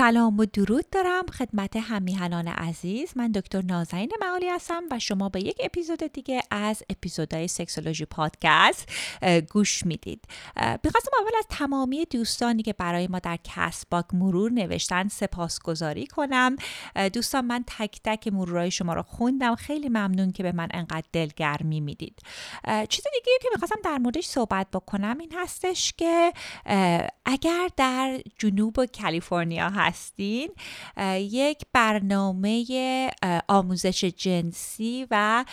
سلام و درود دارم خدمت همیهنان عزیز. من دکتر نازنین معالی هستم و شما به یک اپیزود دیگه از اپیزودهای سکسولوژی پادکست گوش می‌دید. بخواستم اول از تمامی دوستانی که برای ما در کست باک مرور نوشتن سپاسگزاری کنم. دوستان من تک تک مرورهای شما رو خوندم. خیلی ممنون که به من انقدر دلگرمی می‌دید. چیز دیگه که می‌خواستم در موردش صحبت بکنم این هستش که اگر در جنوب کالیفرنیا هستین یک برنامه آموزش جنسی و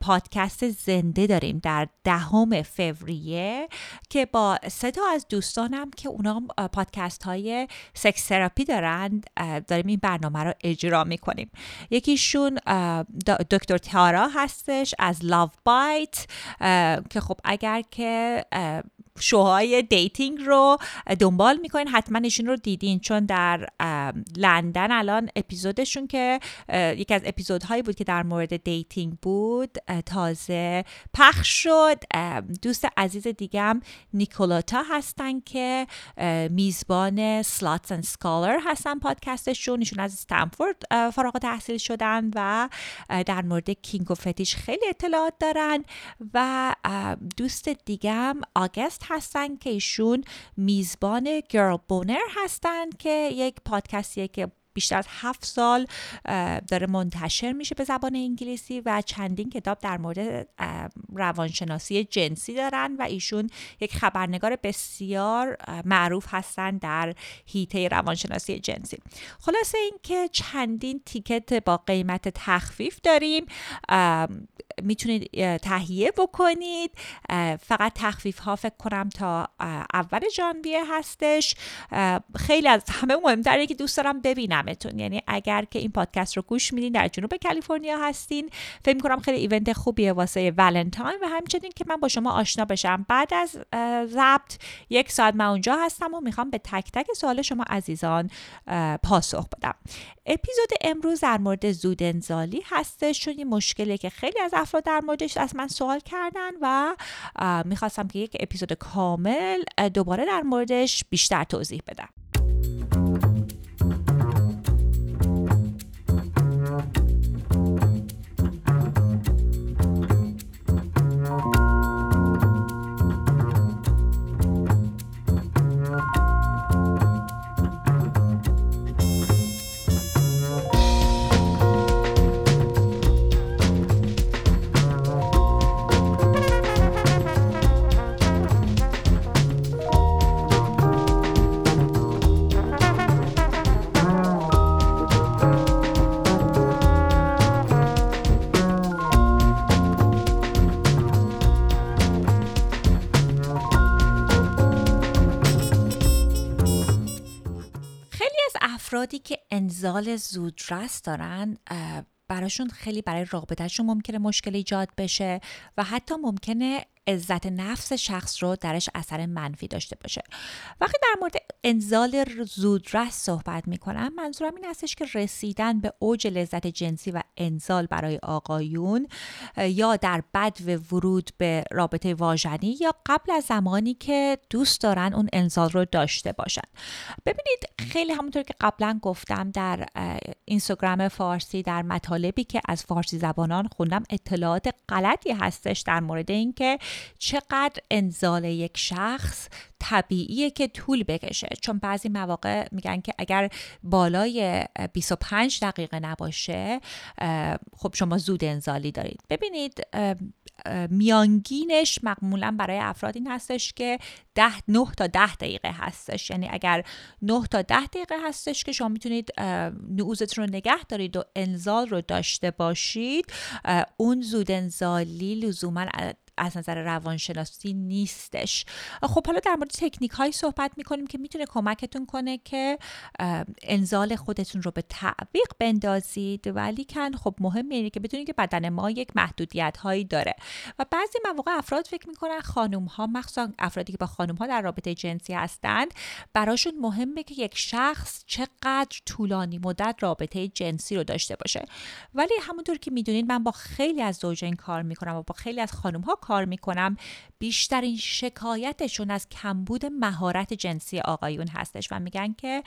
پادکست زنده داریم در دهم فوریه که با سه تا از دوستانم که اونا پادکست های سکس تراپی دارند داریم این برنامه رو اجرا می‌کنیم. یکیشون دکتر تارا هستش از لاو بایت که خب اگر که شوهای dating رو دنبال می‌کنین. حتما ایشون رو دیدین چون در لندن الان اپیزودشون که یکی از اپیزودهایی بود که در مورد dating بود تازه پخش شد. دوست عزیز دیگم نیکولاتا هستن که میزبان Sluts and Scholars هستن پادکستشون. ایشون از استنفورد فارغ التحصیل شدن و در مورد کینگ و فتیش خیلی اطلاعات دارن. و دوست دیگم آگست هستن که ایشون میزبان گرل بونر هستن که یک پادکستیه که بیشتر از هفت سال داره منتشر میشه به زبان انگلیسی و چندین کتاب در مورد روانشناسی جنسی دارن و ایشون یک خبرنگار بسیار معروف هستن در هیته روانشناسی جنسی. خلاصه اینکه چندین تیکت با قیمت تخفیف داریم. می‌تونید تهیه بکنید. فقط تخفیف ها فکر کنم تا اول ژانویه هستش. خیلی از همه مهمتره که دوست دارم ببینمتون. یعنی اگر که این پادکست رو گوش میدین در جنوب کالیفرنیا هستین. فکر کنم خیلی ایونت خوبیه واسه ولنتاین و همچنین که من با شما آشنا بشم. بعد از ضبط یک ساعت من اونجا هستم و می‌خوام به تک تک سوال شما عزیزان پاسخ بدم. اپیزود امروز در مورد زود انزالی هستش چون این مشکلی که خیلی از افراد در موردش از من سوال کردن و می‌خواستم که یک اپیزود کامل دوباره در موردش بیشتر توضیح بدم. که انزال زودرس دارن براشون خیلی برای رابطهشون ممکنه مشکل ایجاد بشه و حتی ممکنه عزت نفس شخص رو درش اثر منفی داشته باشه. وقتی در مورد انزال زودرس صحبت می‌کنم منظورم این هستش که رسیدن به اوج لذت جنسی و انزال برای آقایون یا در بد و ورود به رابطه واژنی یا قبل از زمانی که دوست دارن اون انزال رو داشته باشن. ببینید خیلی همونطور که قبلا گفتم در اینستاگرام فارسی در مطالبی که از فارسی زبانان خوندم اطلاعات غلطی هستش در مورد اینکه چقدر انزال یک شخص طبیعیه که طول بکشه. چون بعضی مواقع میگن که اگر بالای 25 دقیقه نباشه خب شما زود انزالی دارید. ببینید میانگینش معمولا برای افراد این هستش که ده 9 تا ده دقیقه هستش. یعنی اگر 9 تا ده دقیقه هستش که شما می‌تونید نعوزتون رو نگه دارید و انزال رو داشته باشید اون زود انزالی لزوما از نظر روانشناسی نیستش. خب حالا در مورد تکنیک هایی صحبت می‌کنیم که می‌تونه کمکتون کنه که انزال خودتون رو به تعویق بندازید. ولی کن خب مهم اینه که بدونید که بدن ما یک محدودیت هایی داره. و بعضی مواقع افراد فکر می‌کنن خانم ها مخصوصا افرادی که با خانم ها در رابطه جنسی هستند براشون مهمه که یک شخص چقدر طولانی مدت رابطه جنسی رو داشته باشه. ولی همونطور که می‌دونید من با خیلی از زوجین کار می‌کنم و با خیلی از خانم ها کار می‌کنم بیشترین شکایتشون از کمبود مهارت جنسی آقایون هستش و میگن که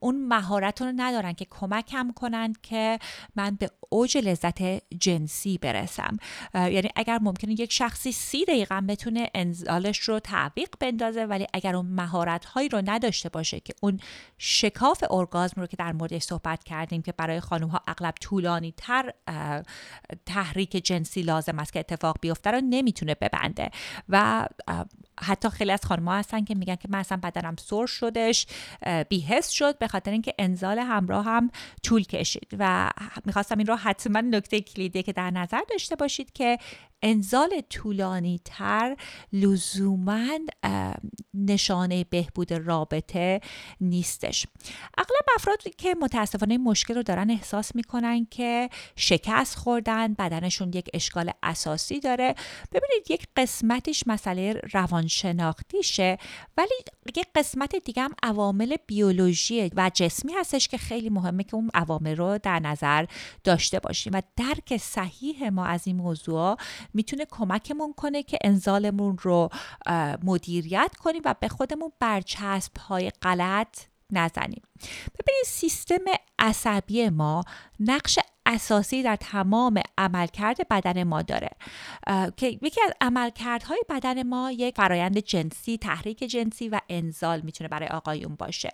اون مهارت رو ندارن که کمکم کنند که من به اوج لذت جنسی برسم. یعنی اگر ممکنه یک شخصی سی دقیقه بتونه انزالش رو تعویق بندازه ولی اگر اون مهارت هایی رو نداشته باشه که اون شکاف ارگازم رو که در موردش صحبت کردیم که برای خانم ها اغلب طولانی تر تحریک جنسی لازم است که اتفاق بیفته رو نمی‌تونه ببنده. و حتی خیلی از خانم‌ها هستن که میگن که من اصلا بدنم سر شدش بیهست شد به خاطر اینکه انزال همراه هم طول کشید. و می‌خواستم این رو حتما نکته کلیدی که در نظر داشته باشید که انزال طولانی تر لزوما نشانه بهبود رابطه نیستش. اغلب افرادی که متاسفانه مشکل رو دارن احساس می‌کنن که شکست خوردن بدنشون یک اشکال اساسی داره. ببینید یک قسمتش مسئله روانشناختیشه ولی یک قسمت دیگه هم عوامل بیولوژی و جسمی هستش که خیلی مهمه که اون عوامل رو در نظر داشته باشیم. و درک صحیح ما از این موضوع می‌تونه کمکمون کنه که انزالمون رو مدیریت کنیم و به خودمون برچسب های غلط نزنیم. ببینید سیستم عصبی ما نقش اساسی در تمام عملکرد بدن ما داره. که یکی از عملکردهای بدن ما یک فرایند جنسی تحریک جنسی و انزال می‌تونه برای آقایون باشه.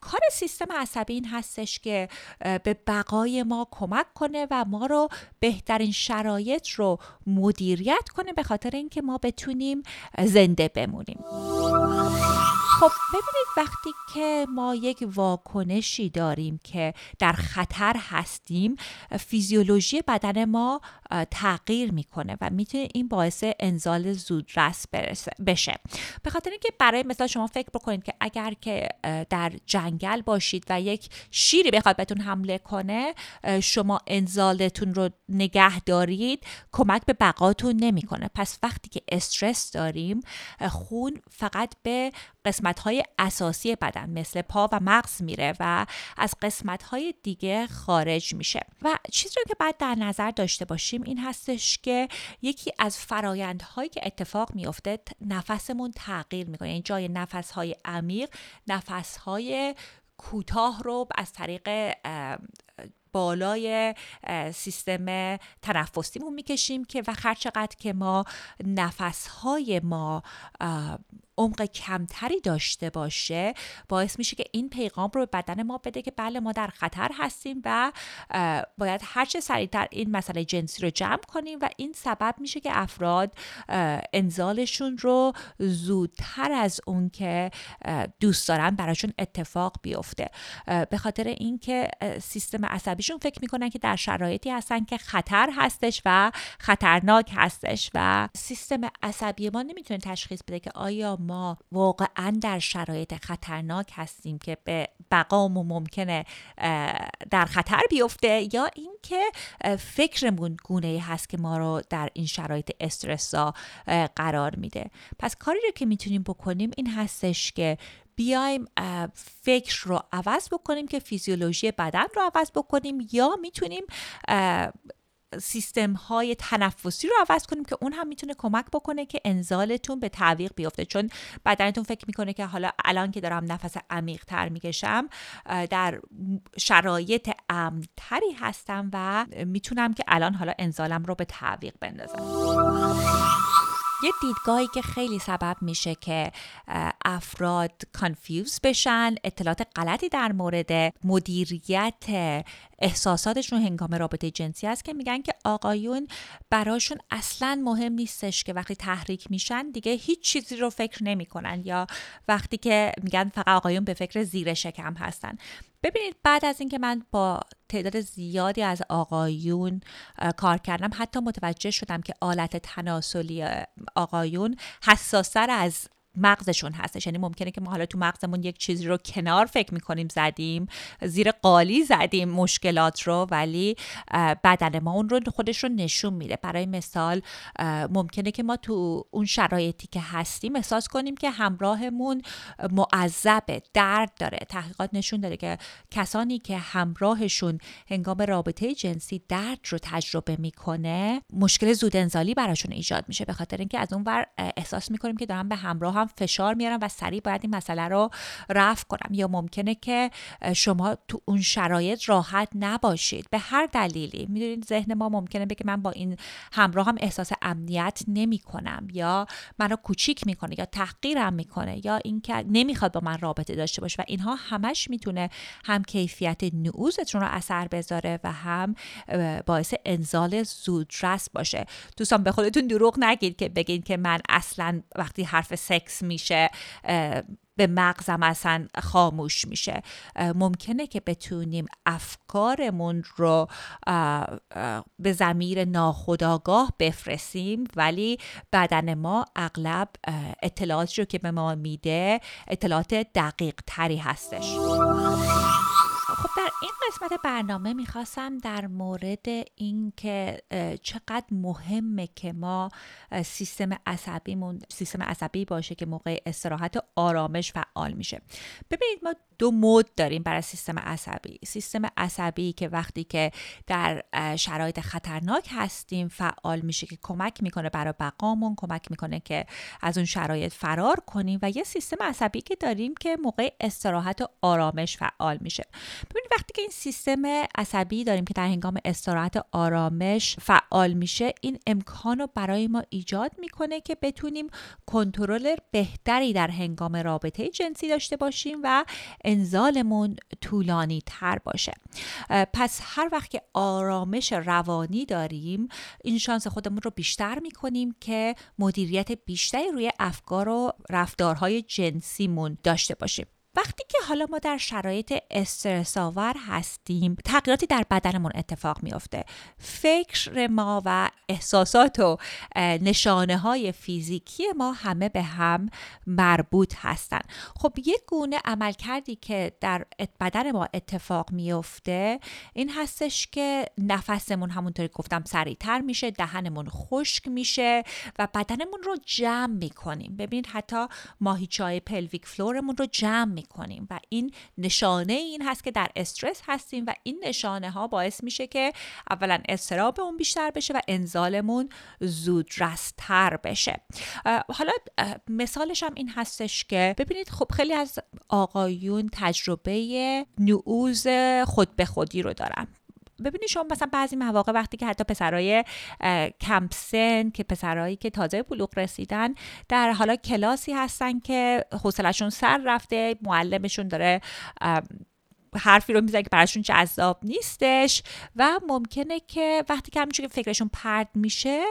کار سیستم عصبی این هستش که به بقای ما کمک کنه و ما رو بهترین شرایط رو مدیریت کنه به خاطر اینکه ما بتونیم زنده بمونیم. خب ببینید وقتی که ما یک واکنشی داریم که در خطر هستیم فیزیولوژی بدن ما تغییر می‌کنه و می‌تونه این باعث انزال زودرس بشه. به خاطر اینکه برای مثلا شما فکر بکنید که اگر که در جنگل باشید و یک شیری بخواد بهتون حمله کنه شما انزالتون رو نگه دارید کمک به بقاتون نمی‌کنه. پس وقتی که استرس داریم خون فقط به قسمت های اساسی بدن مثل پا و مغز میره و از قسمت های دیگه خارج میشه. و چیزی رو که باید در نظر داشته باشیم این هستش که یکی از فرایندهایی که اتفاق میفته نفسمون تغییر می‌کنه. یعنی جای نفس های عمیق نفس های کوتاه رو از طریق بالای سیستم تنفسیمون می‌کشیم که و هر که ما نفسهای ما عمق کمتری داشته باشه باعث میشه که این پیغام رو به بدن ما بده که بله ما در خطر هستیم و باید هرچه سریعتر این مسئله جنسی رو جمع کنیم و این سبب میشه که افراد انزالشون رو زودتر از اون که دوست دارن براشون اتفاق بیفته. به خاطر اینکه سیستم عصبیشون فکر می‌کنن که در شرایطی هستن که خطر هستش و خطرناک هستش و سیستم عصبی ما نمی‌تونه تشخیص بده که آیا ما واقعا در شرایط خطرناک هستیم که به بقامون ممکنه در خطر بیفته یا اینکه فکرمون گونه هست که ما رو در این شرایط استرسا قرار میده. پس کاری رو که می‌تونیم بکنیم این هستش که بیایم فکر رو عوض بکنیم که فیزیولوژی بدن رو عوض بکنیم یا می‌تونیم سیستم های تنفسی رو عوض کنیم که اون هم می‌تونه کمک بکنه که انزالتون به تعویق بیفته. چون بدنتون فکر می‌کنه که حالا الان که دارم نفس عمیق تر می‌کشم در شرایط امتری هستم و می‌تونم که الان حالا انزالم رو به تعویق بندازم. یه دیدگاهی که خیلی سبب میشه که افراد کانفیوز بشن اطلاعات غلطی در مورد مدیریت احساساتشون هنگام رابطه جنسی است که میگن که آقایون براشون اصلا مهم نیستش که وقتی تحریک میشن دیگه هیچ چیزی رو فکر نمی‌کنن یا وقتی که میگن فقط آقایون به فکر زیر شکم هستن. ببینید بعد از اینکه من با تعداد زیادی از آقایون کار کردم حتی متوجه شدم که آلت تناسلی آقایون حساستر از مغزشون هستش. یعنی ممکنه که ما حالا تو مغزمون یک چیزی رو کنار فکر می‌کنیم زدیم زیر قالی زدیم مشکلات رو ولی بدن ما اون رو خودش رو نشون میده. برای مثال ممکنه که ما تو اون شرایطی که هستیم احساس کنیم که همراهمون معذب درد داره تحقیقات نشون داده که کسانی که همراهشون هنگام رابطه جنسی درد رو تجربه می‌کنه مشکل زود انزالی براشون ایجاد میشه. به خاطر اینکه از اون ور احساس می‌کنیم که دارن به همراه هم فشار میارم و سریع باید این مسئله رو رفع کنم. یا ممکنه که شما تو اون شرایط راحت نباشید. به هر دلیلی. می‌دونید ذهن ما ممکنه بگه من با این همراه هم احساس امنیت نمی کنم یا منو کوچیک می‌کنه یا تحقیرم می‌کنه یا اینکه نمی‌خواد با من رابطه داشته باشه. و اینها همش می‌تونه هم کیفیت نعوزتون رو اثر بذاره و هم باعث انزال زودرس باشه. دوستان به خودتون دروغ نگید که بگید که من اصلا وقتی حرف سکس میشه به مغزم اصلا خاموش میشه. ممکنه که بتونیم افکارمون رو به زمیر ناخداگاه بفرستیم ولی بدن ما اغلب اطلاعاتی رو که به ما میده اطلاعات دقیق تری هستش. خب در این قسمت برنامه می‌خواستم در مورد اینکه چقدر مهمه که ما سیستم عصبیمون سیستم عصبی باشه که موقع استراحت آرامش فعال میشه. ببینید ما دو مود داریم برای سیستم عصبی. سیستم عصبی که وقتی که در شرایط خطرناک هستیم فعال میشه که کمک می‌کنه برای بقامون کمک می‌کنه که از اون شرایط فرار کنیم و یه سیستم عصبی که داریم که موقع استراحت و آرامش فعال میشه. ببینید وقتی که این سیستم عصبی داریم که در هنگام استراحت آرامش فعال میشه این امکان رو برای ما ایجاد می‌کنه که بتونیم کنترل بهتری در هنگام رابطه جنسی داشته باشیم و انزالمون طولانی تر باشه. پس هر وقت که آرامش روانی داریم این شانس خودمون رو بیشتر می‌کنیم که مدیریت بیشتری روی افکار و رفتارهای جنسیمون داشته باشیم. وقتی که حالا ما در شرایط استرس آور هستیم تغییراتی در بدنمون اتفاق میافته. فکر ما و احساسات و نشانه های فیزیکی ما همه به هم مربوط هستن. خب یک گونه عملکردی که در بدن ما اتفاق میافته این هستش که نفسمون همونطوری گفتم سریعتر میشه دهنمون خشک میشه و بدنمون رو جمع می‌کنیم. ببینید حتی ماهیچای pelvic floor مون رو جمع می‌کنیم. و این نشانه این هست که در استرس هستیم و این نشانه ها باعث میشه که اولا استراب اون بیشتر بشه و انزالمون زودرستر بشه. حالا مثالش هم این هستش که ببینید خب خیلی از آقایون تجربه نعوز خود به خودی رو دارن. ببینید شما مثلا بعضی مواقع وقتی که حتی پسرای کمپسن که پسرایی که تازه بلوغ رسیدن در حالا کلاسی هستن که حوصلشون سر رفته معلمشون داره حرفی رو می‌زنه که براشون جذاب نیستش و ممکنه که وقتی که همینجور که فکرشون پرد میشه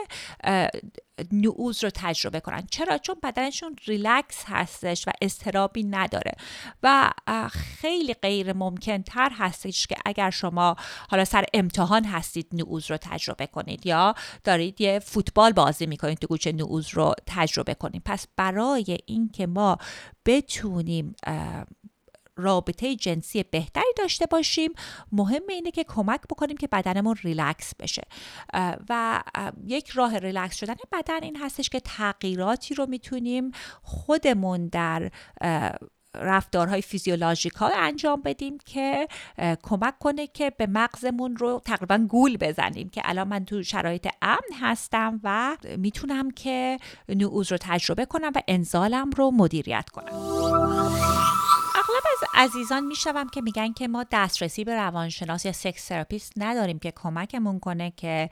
نعوز رو تجربه کنن. چرا؟ چون بدنشون ریلکس هستش و استرابی نداره و خیلی غیر ممکن تر هستش که اگر شما حالا سر امتحان هستید نعوز رو تجربه کنید یا دارید یه فوتبال بازی می‌کنید تو گوچه نعوز رو تجربه کنید. پس برای اینکه ما بتونیم رابطه جنسی بهتری داشته باشیم مهم اینه که کمک بکنیم که بدنمون ریلکس بشه. و یک راه ریلکس شدن بدن این هستش که تغییراتی رو می‌تونیم خودمون در رفتارهای physiological انجام بدیم که کمک کنه که به مغزمون رو تقریبا گول بزنیم که الان من تو شرایط امن هستم و می‌تونم که نعوظ رو تجربه کنم و انزالم رو مدیریت کنم. از عزیزان میشنوم که میگن که ما دسترسی به روانشناس یا sex therapist نداریم که کمکمون کنه که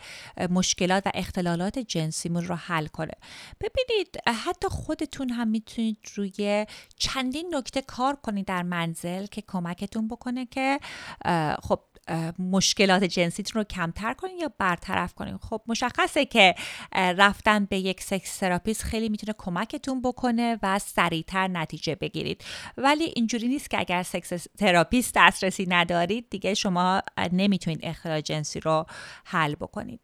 مشکلات و اختلالات جنسیمون رو حل کنه. ببینید حتی خودتون هم می‌تونید روی چندین نکته کار کنید در منزل که کمکتون بکنه که خب مشکلات جنسیتون رو کمتر کنین یا برطرف کنین؟ خب مشخصه که رفتن به یک sex therapist خیلی می‌تونه کمکتون بکنه و سریعتر نتیجه بگیرید. ولی اینجوری نیست که اگر sex therapist دسترسی ندارید دیگه شما نمی‌تونید اختلال جنسی رو حل بکنید.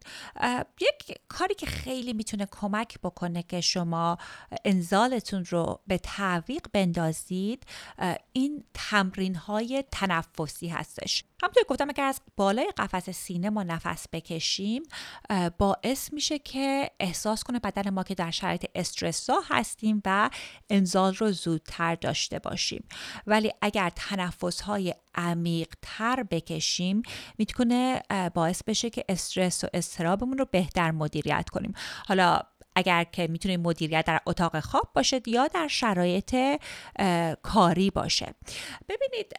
یک کاری که خیلی می‌تونه کمک بکنه که شما انزالتون رو به تعویق بندازید این تمرین های تنفسی هستش. همونطور گفتم اگر از بالای قفس سینه ما نفس بکشیم باعث میشه که احساس کنه بدن ما که در شرایط استرسا هستیم و انزال رو زودتر داشته باشیم. ولی اگر تنفس های عمیق تر بکشیم می‌تونه باعث بشه که استرس و استرابمون رو بهتر مدیریت کنیم. حالا اگر که می‌تونید مدیریت در اتاق خواب باشه یا در شرایط کاری باشه. ببینید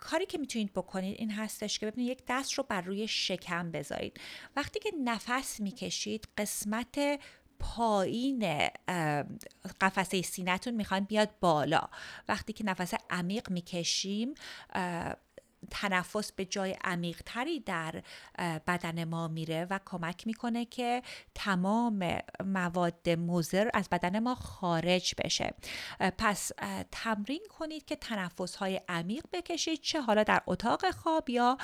کاری که می‌تونید بکنید این هستش که ببینید یک دست رو بر روی شکم بذارید. وقتی که نفس می‌کشید قسمت پایین قفسه سینتون می‌خواین بیاد بالا. وقتی که نفس عمیق می‌کشیم تنفس به جای عمیق تری در بدن ما میره و کمک می‌کنه که تمام مواد مضر از بدن ما خارج بشه. پس تمرین کنید که تنفس های عمیق بکشید چه حالا در اتاق خواب یا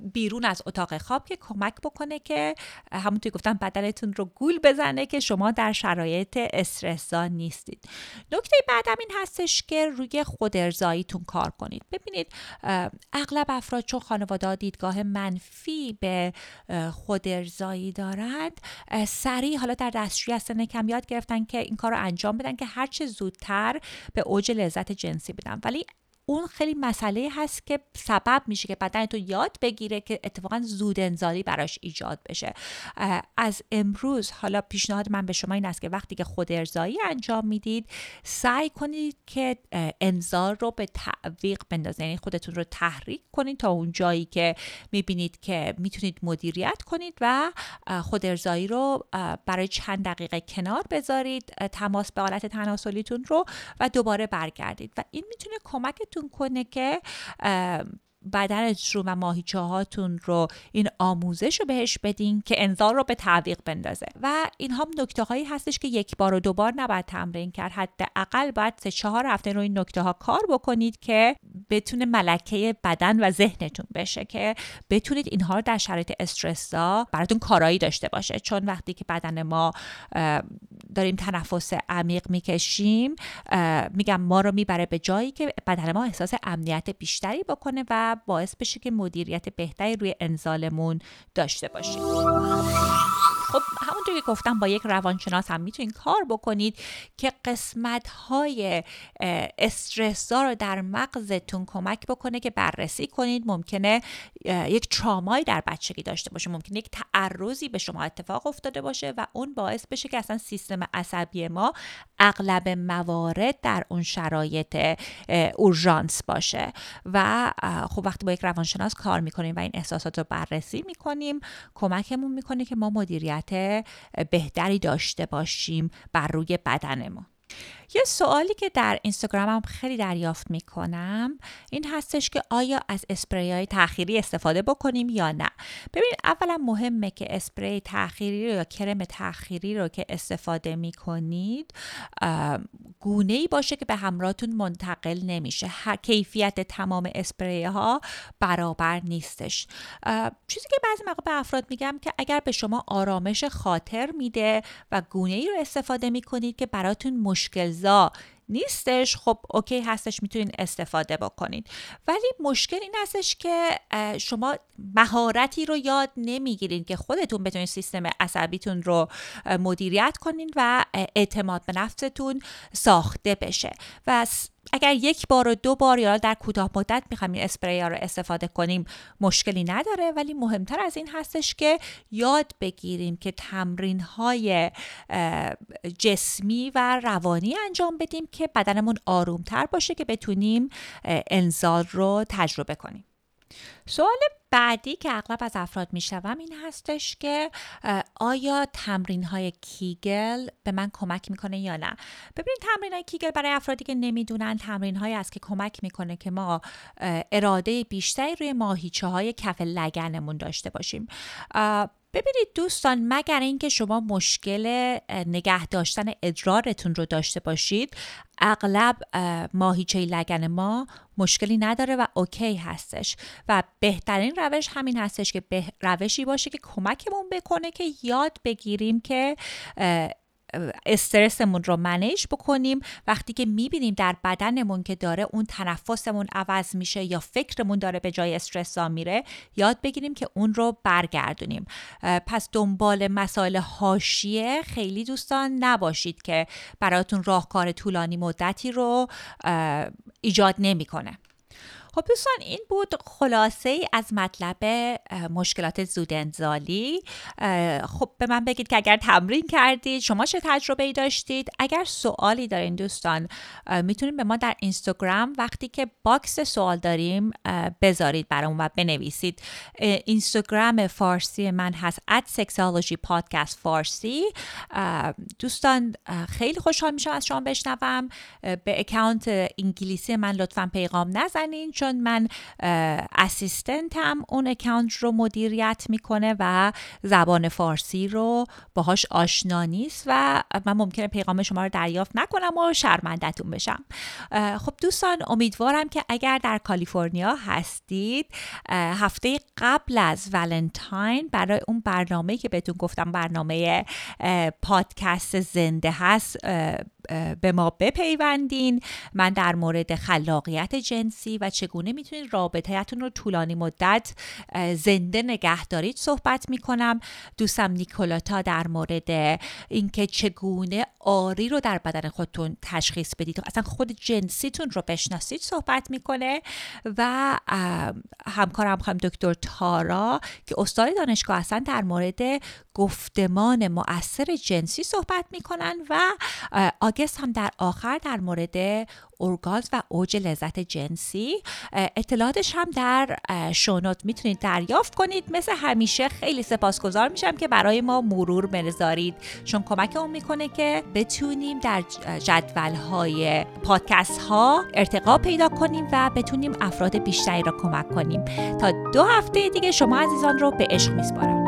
بیرون از اتاق خواب که کمک بکنه که همونطور گفتم بدنتون رو گول بزنه که شما در شرایط استرسا نیستید. نکته بعدم این هستش که روی خودارضاییتون کار کنید. ببینید اغلب افراد چون خانواده دیدگاه منفی به خود ارزایی دارند سریع حالا در دستشویی هستن کم یاد گرفتن که این کار رو انجام بدن که هرچه زودتر به اوج لذت جنسی بدن. ولی اون خیلی مسئله هست که سبب میشه که بدن تو یاد بگیره که اتفاقا زود انزالی براش ایجاد بشه. از امروز حالا پیشنهاد من به شما این است که وقتی که خود ارزایی انجام می‌دید سعی کنید که انزال رو به تعویق بندازید. یعنی خودتون رو تحریک کنید تا اون جایی که می‌بینید که می‌تونید مدیریت کنید و خود ارزایی رو برای چند دقیقه کنار بذارید تماس به حالت تناسلیتون رو و دوباره برگردید. و این می‌تونه کمکتون کنه که بدنتون و ماهیچه هاتون رو این آموزش رو بهش بدین که انذار رو به تعویق بندازه. و این هم نکته هایی هستش که یک بار و دوبار نباید تمرین کرد. حداقل باید سه چهار هفته رو این نکته ها کار بکنید که بتونه ملکه بدن و ذهنتون بشه که بتونید اینها رو در شرایط استرسا براتون کارایی داشته باشه. چون وقتی که بدن ما داریم تنفس عمیق می‌کشیم میگم ما رو می‌بره به جایی که بدن ما احساس امنیت بیشتری بکنه و باعث بشه که مدیریت بهتری روی انزالمون داشته باشیم. خب همونطور که گفتم با یک روانشناس هم می‌تونید کار بکنید که قسمت های استرسا رو در مغزتون کمک بکنه که بررسی کنید. ممکنه یک ترامایی در بچگی داشته باشه. ممکنه یک تعرضی به شما اتفاق افتاده باشه و اون باعث بشه که اصلا سیستم عصبی ما اغلب موارد در اون شرایط اورژانس باشه. و خب وقتی با یک روانشناس کار می‌کنیم و این احساسات رو بررسی می‌کنیم کمکمون می‌کنه که ما مدیریت بهتری داشته باشیم بر روی بدنمون یه سوالی که در اینستاگرامم خیلی دریافت می‌کنم این هستش که آیا از اسپری های تأخیری استفاده بکنیم یا نه؟ ببین اولا مهمه که اسپری تأخیری رو یا کرم تأخیری رو که استفاده می‌کنید گونه ای باشه که به همراهتون منتقل نمیشه. کیفیت تمام اسپری ها برابر نیستش. چیزی که بعضی موقع به افراد میگم که اگر به شما آرامش خاطر میده و گونه ای رو استفاده می‌کنید که براتون مشکل نیستش خب اوکی هستش می‌تونین استفاده بکنید ولی مشکل این هستش که شما مهارتی رو یاد نمی‌گیرین که خودتون بتونید سیستم عصبیتون رو مدیریت کنین و اعتماد به نفستون ساخته بشه. و اگر یک بار و دو بار یا در کوتاه مدت می‌خوایم این اسپری ها رو استفاده کنیم مشکلی نداره. ولی مهمتر از این هستش که یاد بگیریم که تمرین های جسمی و روانی انجام بدیم که بدنمون آرومتر باشه که بتونیم انزال رو تجربه کنیم. سوال بعدی که اغلب از افراد میشنوم این هستش که آیا تمرین های کیگل به من کمک می‌کنه یا نه؟ ببینید تمرین های کیگل برای افرادی که نمی‌دونن تمرین هایی است که کمک می‌کنه که ما اراده بیشتری روی ماهیچه های کف لگنمون داشته باشیم. ببینید دوستان مگر اینکه شما مشکل نگه داشتن ادرارتون رو داشته باشید اغلب ماهیچه لگن ما مشکلی نداره و اوکی هستش. و بهترین روش همین هستش که به روشی باشه که کمکمون بکنه که یاد بگیریم که استرسمون رو منیج بکنیم. وقتی که می‌بینیم در بدنمون که داره اون تنفسمون عوض میشه یا فکرمون داره به جای استرس میره یاد بگیریم که اون رو برگردونیم. پس دنبال مسائل حاشیه خیلی دوستان نباشید که براتون راهکار طولانی مدتی رو ایجاد نمی‌کنه. خب دوستان این بود خلاصه ای از مطلب مشکلات زود انزالی خب به من بگید که اگر تمرین کردید شما چه تجربه ای داشتید؟ اگر سوالی دارین دوستان می‌تونید به ما در اینستاگرام وقتی که box سوال داریم بذارید برامون و بنویسید. اینستاگرام فارسی من هست at sexology podcast فارسی. دوستان خیلی خوشحال میشم از شما بشنوم. به اکانت انگلیسی من لطفا پیغام نزنین چون من assistant م اون اکانت رو مدیریت می‌کنه و زبان فارسی رو باهاش آشنا نیست و من ممکنه پیغام شما رو دریافت نکنم و شرمندتون بشم. خب دوستان امیدوارم که اگر در کالیفرنیا هستید هفته قبل از ولنتاین برای اون برنامه که بهتون گفتم برنامه پادکست زنده هست به ما بپیوندین. من در مورد خلاقیت جنسی و چگونه می‌تونید رابطهتون رو طولانی مدت زنده نگه دارید صحبت می‌کنم. دوستم نیکولاتا در مورد اینکه چگونه آری رو در بدن خودتون تشخیص بدید. و اصلا خود جنسیتون رو بشناسید صحبت می‌کنه و همکارم هم دکتر تارا که استاد دانشگاه هستن در مورد گفتمان مؤثر جنسی صحبت می‌کنن و آگست هم در آخر در مورد اورگاز و اوج لذت جنسی. اطلاعاتش هم در شونوت می‌تونید دریافت کنید. مثل همیشه خیلی سپاسگزار میشم که برای ما مرور بذارید چون کمک اون می‌کنه که بتونیم در جدول های پادکست ها ارتقا پیدا کنیم و بتونیم افراد بیشتری را کمک کنیم. تا دو هفته دیگه شما عزیزان رو به عشق میسپارم.